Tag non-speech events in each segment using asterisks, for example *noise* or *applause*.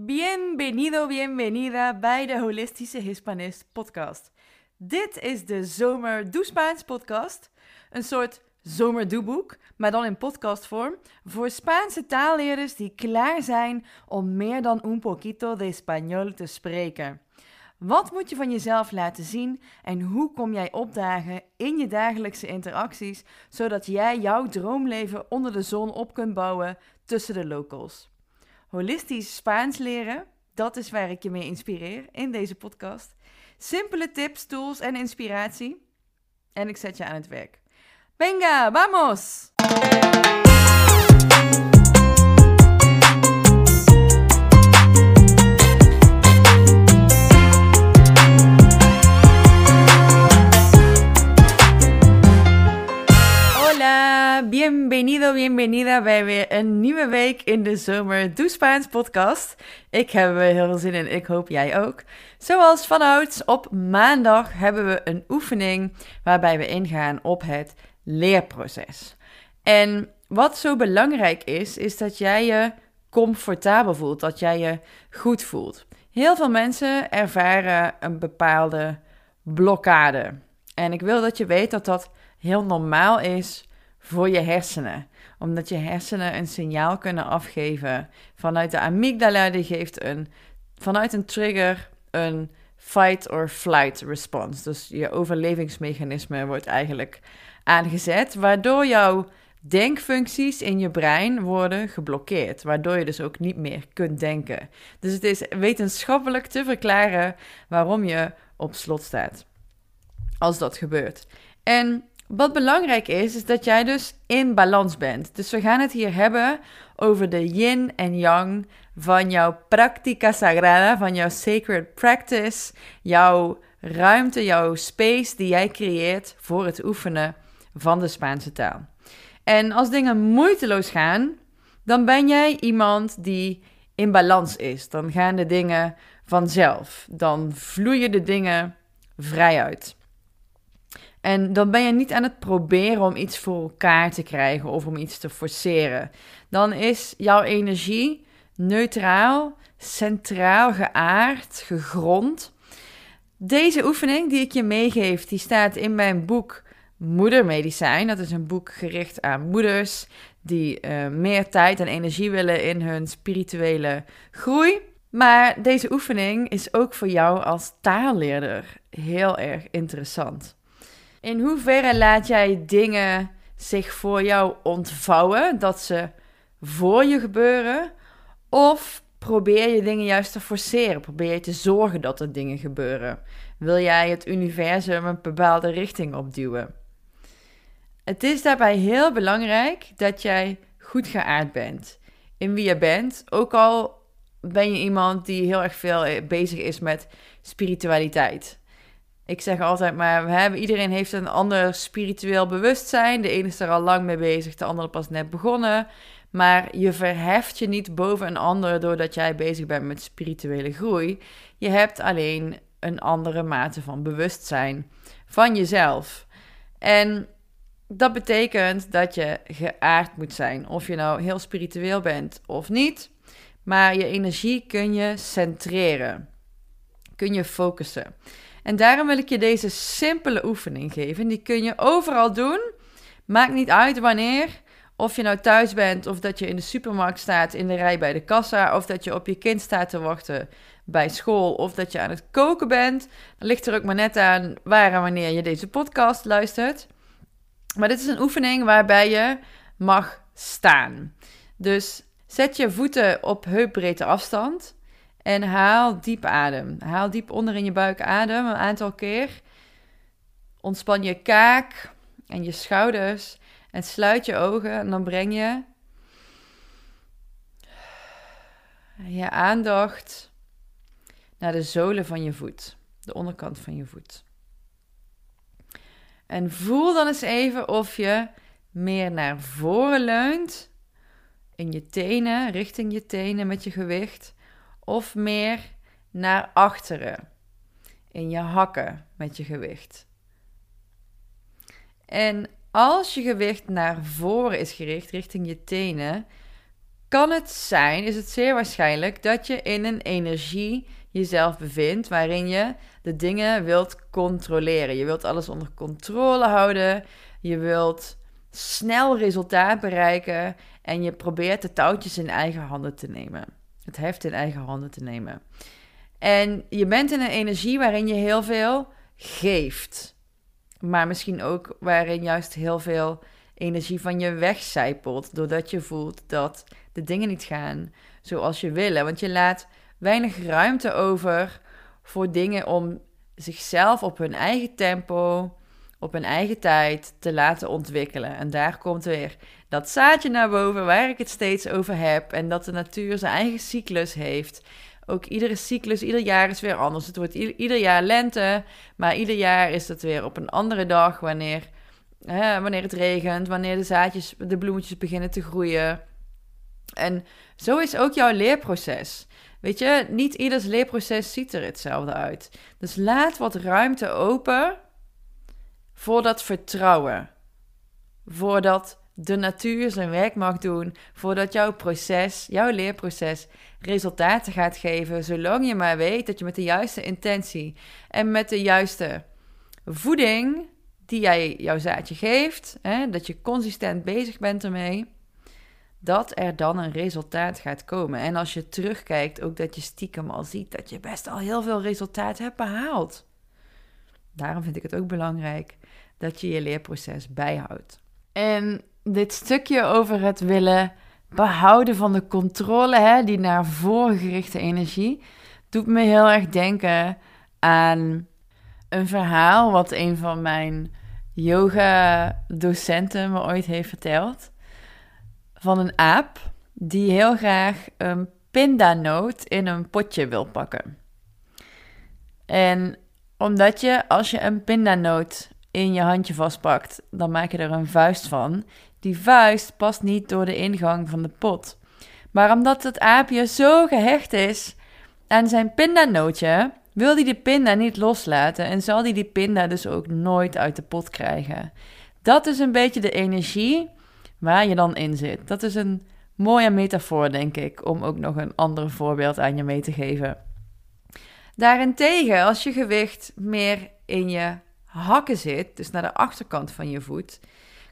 Bienvenido, bienvenida bij de Holistische Hispanist podcast. Dit is de Zomer Doe Spaans podcast. Een soort zomerdoeboek, maar dan in podcastvorm. Voor Spaanse taalleerders die klaar zijn om meer dan un poquito de español te spreken. Wat moet je van jezelf laten zien en hoe kom jij opdagen in je dagelijkse interacties, zodat jij jouw droomleven onder de zon op kunt bouwen tussen de locals? Holistisch Spaans leren, dat is waar ik je mee inspireer in deze podcast. Simpele tips, tools en inspiratie. En ik zet je aan het werk. Venga, vamos! Bienvenido, bienvenida bij weer een nieuwe week in de Zomer Doe Spaans podcast. Ik heb er heel veel zin in, ik hoop jij ook. Zoals vanouds, op maandag hebben we een oefening waarbij we ingaan op het leerproces. En wat zo belangrijk is, is dat jij je comfortabel voelt, dat jij je goed voelt. Heel veel mensen ervaren een bepaalde blokkade. En ik wil dat je weet dat dat heel normaal is voor je hersenen. Omdat je hersenen een signaal kunnen afgeven vanuit de amygdala, die geeft een, vanuit een trigger een fight or flight response. Dus je overlevingsmechanisme wordt eigenlijk aangezet, waardoor jouw denkfuncties in je brein worden geblokkeerd, waardoor je dus ook niet meer kunt denken. Dus het is wetenschappelijk te verklaren waarom je op slot staat als dat gebeurt. En wat belangrijk is, is dat jij dus in balans bent. Dus we gaan het hier hebben over de yin en yang van jouw practica sagrada, van jouw sacred practice, jouw ruimte, jouw space die jij creëert voor het oefenen van de Spaanse taal. En als dingen moeiteloos gaan, dan ben jij iemand die in balans is. Dan gaan de dingen vanzelf. Dan vloeien de dingen vrij uit. En dan ben je niet aan het proberen om iets voor elkaar te krijgen of om iets te forceren. Dan is jouw energie neutraal, centraal geaard, gegrond. Deze oefening die ik je meegeef, die staat in mijn boek Moedermedicijn. Dat is een boek gericht aan moeders die uh, meer tijd en energie willen in hun spirituele groei. Maar deze oefening is ook voor jou als taalleerder heel erg interessant. In hoeverre laat jij dingen zich voor jou ontvouwen, dat ze voor je gebeuren? Of probeer je dingen juist te forceren? Probeer je te zorgen dat er dingen gebeuren? Wil jij het universum een bepaalde richting opduwen? Het is daarbij heel belangrijk dat jij goed geaard bent in wie je bent. Ook al ben je iemand die heel erg veel bezig is met spiritualiteit. Ik zeg altijd maar, iedereen heeft een ander spiritueel bewustzijn. De ene is er al lang mee bezig, de andere pas net begonnen. Maar je verheft je niet boven een ander doordat jij bezig bent met spirituele groei. Je hebt alleen een andere mate van bewustzijn van jezelf. En dat betekent dat je geaard moet zijn. Of je nou heel spiritueel bent of niet. Maar je energie kun je centreren. Kun je focussen. En daarom wil ik je deze simpele oefening geven. Die kun je overal doen. Maakt niet uit wanneer. Of je nou thuis bent, of dat je in de supermarkt staat in de rij bij de kassa, of dat je op je kind staat te wachten bij school, of dat je aan het koken bent. Dan ligt er ook maar net aan waar en wanneer je deze podcast luistert. Maar dit is een oefening waarbij je mag staan. Dus zet je voeten op heupbreedte afstand. En haal diep adem. Haal diep onder in je buik adem een aantal keer. Ontspan je kaak en je schouders. En sluit je ogen. En dan breng je je aandacht naar de zolen van je voet. De onderkant van je voet. En voel dan eens even of je meer naar voren leunt. In je tenen, richting je tenen met je gewicht of meer naar achteren in je hakken met je gewicht. En als je gewicht naar voren is gericht, richting je tenen, kan het zijn, is het zeer waarschijnlijk dat je in een energie jezelf bevindt waarin je de dingen wilt controleren. Je wilt alles onder controle houden. Je wilt snel resultaat bereiken en je probeert de touwtjes in eigen handen te nemen. Het heft in eigen handen te nemen. En je bent in een energie waarin je heel veel geeft. Maar misschien ook waarin juist heel veel energie van je wegcijpelt. Doordat je voelt dat de dingen niet gaan zoals je wil. Want je laat weinig ruimte over voor dingen om zichzelf op hun eigen tempo, op hun eigen tijd te laten ontwikkelen. En daar komt weer dat zaadje naar boven waar ik het steeds over heb. En dat de natuur zijn eigen cyclus heeft. Ook iedere cyclus, ieder jaar is weer anders. Het wordt ieder jaar lente, maar ieder jaar is het weer op een andere dag wanneer, hè, wanneer het regent, wanneer de zaadjes, de bloemetjes beginnen te groeien. En zo is ook jouw leerproces. Weet je, niet ieders leerproces ziet er hetzelfde uit. Dus laat wat ruimte open voor dat vertrouwen. Voordat de natuur zijn werk mag doen, voordat jouw proces, jouw leerproces, resultaten gaat geven, zolang je maar weet dat je met de juiste intentie en met de juiste voeding die jij jouw zaadje geeft, hè, dat je consistent bezig bent ermee, dat er dan een resultaat gaat komen. En als je terugkijkt, ook dat je stiekem al ziet dat je best al heel veel resultaat hebt behaald. Daarom vind ik het ook belangrijk dat je je leerproces bijhoudt. En dit stukje over het willen behouden van de controle, hè, die naar voren gerichte energie, doet me heel erg denken aan een verhaal wat een van mijn yoga-docenten me ooit heeft verteld van een aap die heel graag een pindanoot in een potje wil pakken. En omdat je, als je een pindanoot in je handje vastpakt, dan maak je er een vuist van. Die vuist past niet door de ingang van de pot. Maar omdat het aapje zo gehecht is aan zijn pindanootje, wil hij de pinda niet loslaten en zal hij die pinda dus ook nooit uit de pot krijgen. Dat is een beetje de energie waar je dan in zit. Dat is een mooie metafoor, denk ik, om ook nog een ander voorbeeld aan je mee te geven. Daarentegen, als je gewicht meer in je hakken zit, dus naar de achterkant van je voet,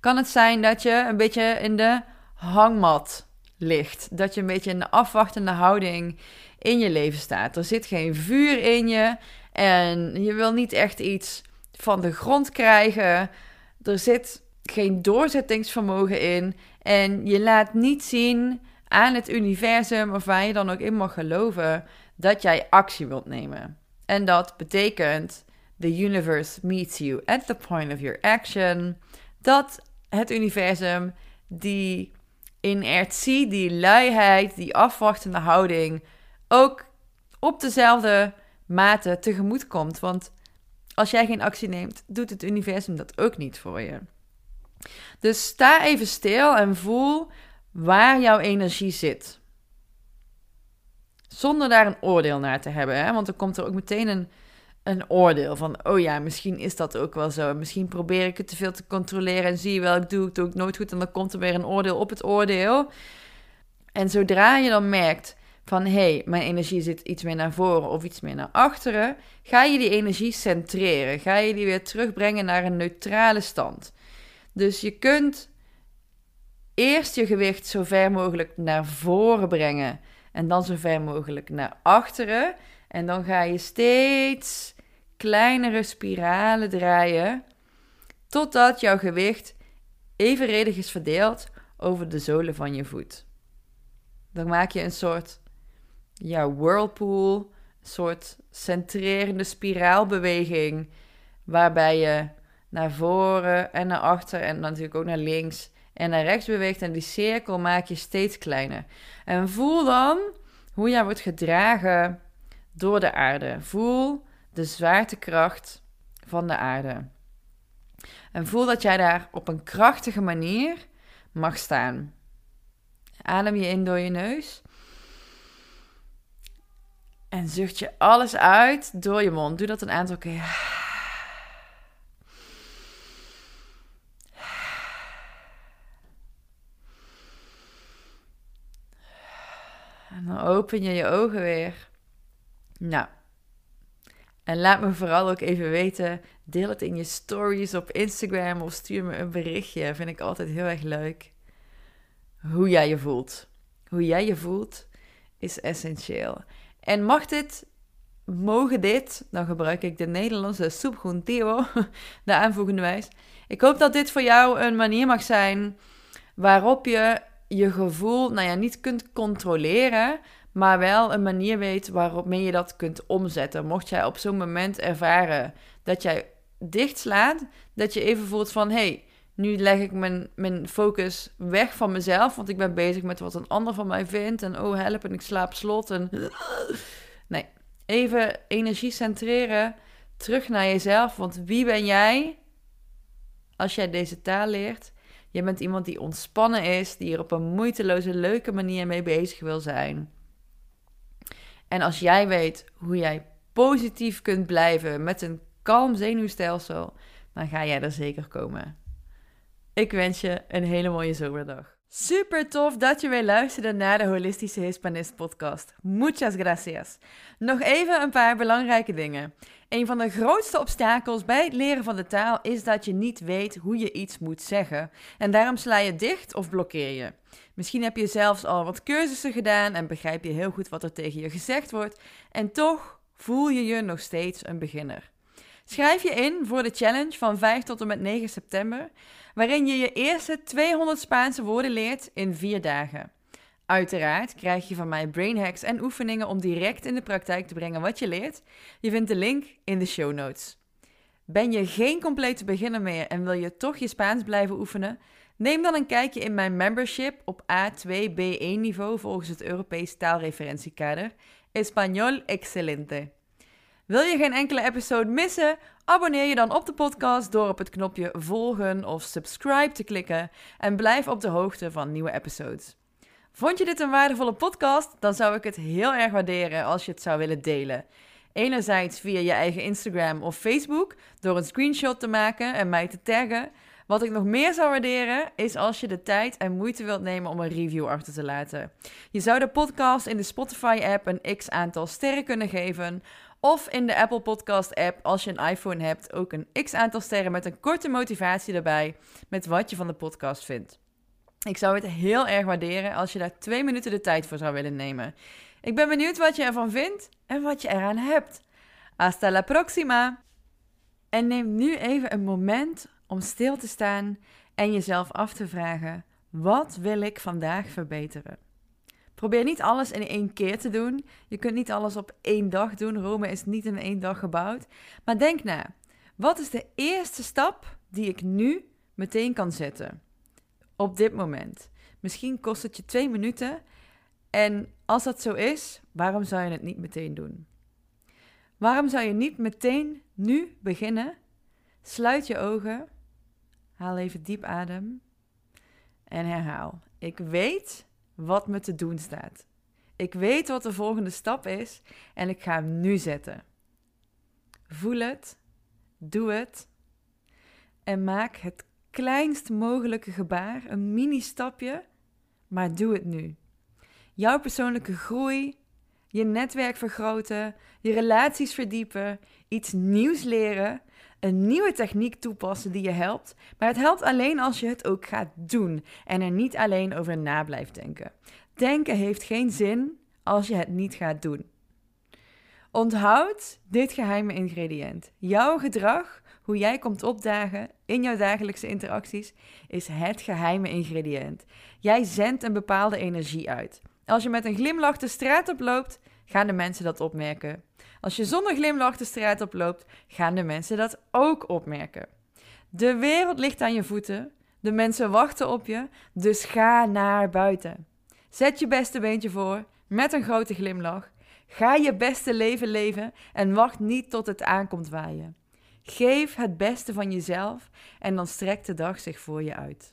kan het zijn dat je een beetje in de hangmat ligt. Dat je een beetje in de afwachtende houding in je leven staat. Er zit geen vuur in je en je wil niet echt iets van de grond krijgen. Er zit geen doorzettingsvermogen in. En je laat niet zien aan het universum, of waar je dan ook in mag geloven, dat jij actie wilt nemen. En dat betekent: the universe meets you at the point of your action. Dat het universum die inertie, die luiheid, die afwachtende houding ook op dezelfde mate tegemoet komt. Want als jij geen actie neemt, doet het universum dat ook niet voor je. Dus sta even stil en voel waar jouw energie zit. Zonder daar een oordeel naar te hebben, hè? want dan komt er ook meteen een, een oordeel van: oh ja, misschien is dat ook wel zo. Misschien probeer ik het te veel te controleren en zie je wel, ik doe het ook nooit goed en dan komt er weer een oordeel op het oordeel. En zodra je dan merkt van hé, hey, mijn energie zit iets meer naar voren of iets meer naar achteren, ga je die energie centreren. Ga je die weer terugbrengen naar een neutrale stand. Dus je kunt eerst je gewicht zo ver mogelijk naar voren brengen en dan zo ver mogelijk naar achteren. En dan ga je steeds kleinere spiralen draaien totdat jouw gewicht evenredig is verdeeld over de zolen van je voet. Dan maak je een soort ja, whirlpool, een soort centrerende spiraalbeweging waarbij je naar voren en naar achter en natuurlijk ook naar links en naar rechts beweegt. En die cirkel maak je steeds kleiner. En voel dan hoe jij wordt gedragen door de aarde. Voel de zwaartekracht van de aarde. En voel dat jij daar op een krachtige manier mag staan. Adem je in door je neus. En zucht je alles uit door je mond. Doe dat een aantal keer. open je je ogen weer. Nou, en laat me vooral ook even weten. Deel het in je stories op Instagram of stuur me een berichtje. Vind ik altijd heel erg leuk. Hoe jij je voelt. Hoe jij je voelt is essentieel. En mag dit, mogen dit, dan gebruik ik de Nederlandse subjuntivo, *laughs* de aanvoegende wijs. Ik hoop dat dit voor jou een manier mag zijn waarop je je gevoel, nou ja, niet kunt controleren, maar wel een manier weet waarop je dat kunt omzetten. Mocht jij op zo'n moment ervaren dat jij dichtslaat, dat je even voelt van hé, hey, nu leg ik mijn, mijn focus weg van mezelf, want ik ben bezig met wat een ander van mij vindt en oh help en ik slaap slot en *laughs* nee, even energie centreren, terug naar jezelf, want wie ben jij als jij deze taal leert? Je bent iemand die ontspannen is, die er op een moeiteloze, leuke manier mee bezig wil zijn. En als jij weet hoe jij positief kunt blijven met een kalm zenuwstelsel, dan ga jij er zeker komen. Ik wens je een hele mooie zomerdag. Super tof dat je weer luisterde naar de Holistische Hispanist podcast. Muchas gracias. Nog even een paar belangrijke dingen. Een van de grootste obstakels bij het leren van de taal is dat je niet weet hoe je iets moet zeggen. En daarom sla je dicht of blokkeer je. Misschien heb je zelfs al wat cursussen gedaan en begrijp je heel goed wat er tegen je gezegd wordt. En toch voel je je nog steeds een beginner. Schrijf je in voor de challenge van 5 tot en met 9 september, waarin je je eerste 200 Spaanse woorden leert in 4 dagen. Uiteraard krijg je van mij brain hacks en oefeningen om direct in de praktijk te brengen wat je leert. Je vindt de link in de show notes. Ben je geen complete beginner meer en wil je toch je Spaans blijven oefenen? Neem dan een kijkje in mijn membership op A2-B1 niveau volgens het Europees taalreferentiekader. Español excelente. Wil je geen enkele episode missen? Abonneer je dan op de podcast door op het knopje volgen of subscribe te klikken en blijf op de hoogte van nieuwe episodes. Vond je dit een waardevolle podcast? Dan zou ik het heel erg waarderen als je het zou willen delen. Enerzijds via je eigen Instagram of Facebook door een screenshot te maken en mij te taggen. Wat ik nog meer zou waarderen is als je de tijd en moeite wilt nemen om een review achter te laten. Je zou de podcast in de Spotify-app een x aantal sterren kunnen geven. Of in de Apple Podcast-app, als je een iPhone hebt, ook een x aantal sterren met een korte motivatie erbij met wat je van de podcast vindt. Ik zou het heel erg waarderen als je daar twee minuten de tijd voor zou willen nemen. Ik ben benieuwd wat je ervan vindt en wat je eraan hebt. Hasta la próxima! En neem nu even een moment om stil te staan en jezelf af te vragen: wat wil ik vandaag verbeteren? Probeer niet alles in één keer te doen. Je kunt niet alles op één dag doen. Rome is niet in één dag gebouwd. Maar denk na: wat is de eerste stap die ik nu meteen kan zetten? Op dit moment. Misschien kost het je twee minuten. En als dat zo is, waarom zou je het niet meteen doen? Waarom zou je niet meteen nu beginnen? Sluit je ogen Haal even diep adem. En herhaal. Ik weet wat me te doen staat. Ik weet wat de volgende stap is en ik ga hem nu zetten. Voel het, doe het en maak het kleinst mogelijke gebaar, een mini-stapje, maar doe het nu. Jouw persoonlijke groei, je netwerk vergroten, je relaties verdiepen, iets nieuws leren, een nieuwe techniek toepassen die je helpt. Maar het helpt alleen als je het ook gaat doen en er niet alleen over na blijft denken. Denken heeft geen zin als je het niet gaat doen. Onthoud dit geheime ingrediënt. Jouw gedrag, hoe jij komt opdagen in jouw dagelijkse interacties, is het geheime ingrediënt. Jij zendt een bepaalde energie uit. Als je met een glimlach de straat oploopt, gaan de mensen dat opmerken. Als je zonder glimlach de straat oploopt, gaan de mensen dat ook opmerken. De wereld ligt aan je voeten, de mensen wachten op je, dus ga naar buiten. Zet je beste beentje voor, met een grote glimlach. Ga je beste leven leven en wacht niet tot het aankomt waaien. Geef het beste van jezelf en dan strekt de dag zich voor je uit.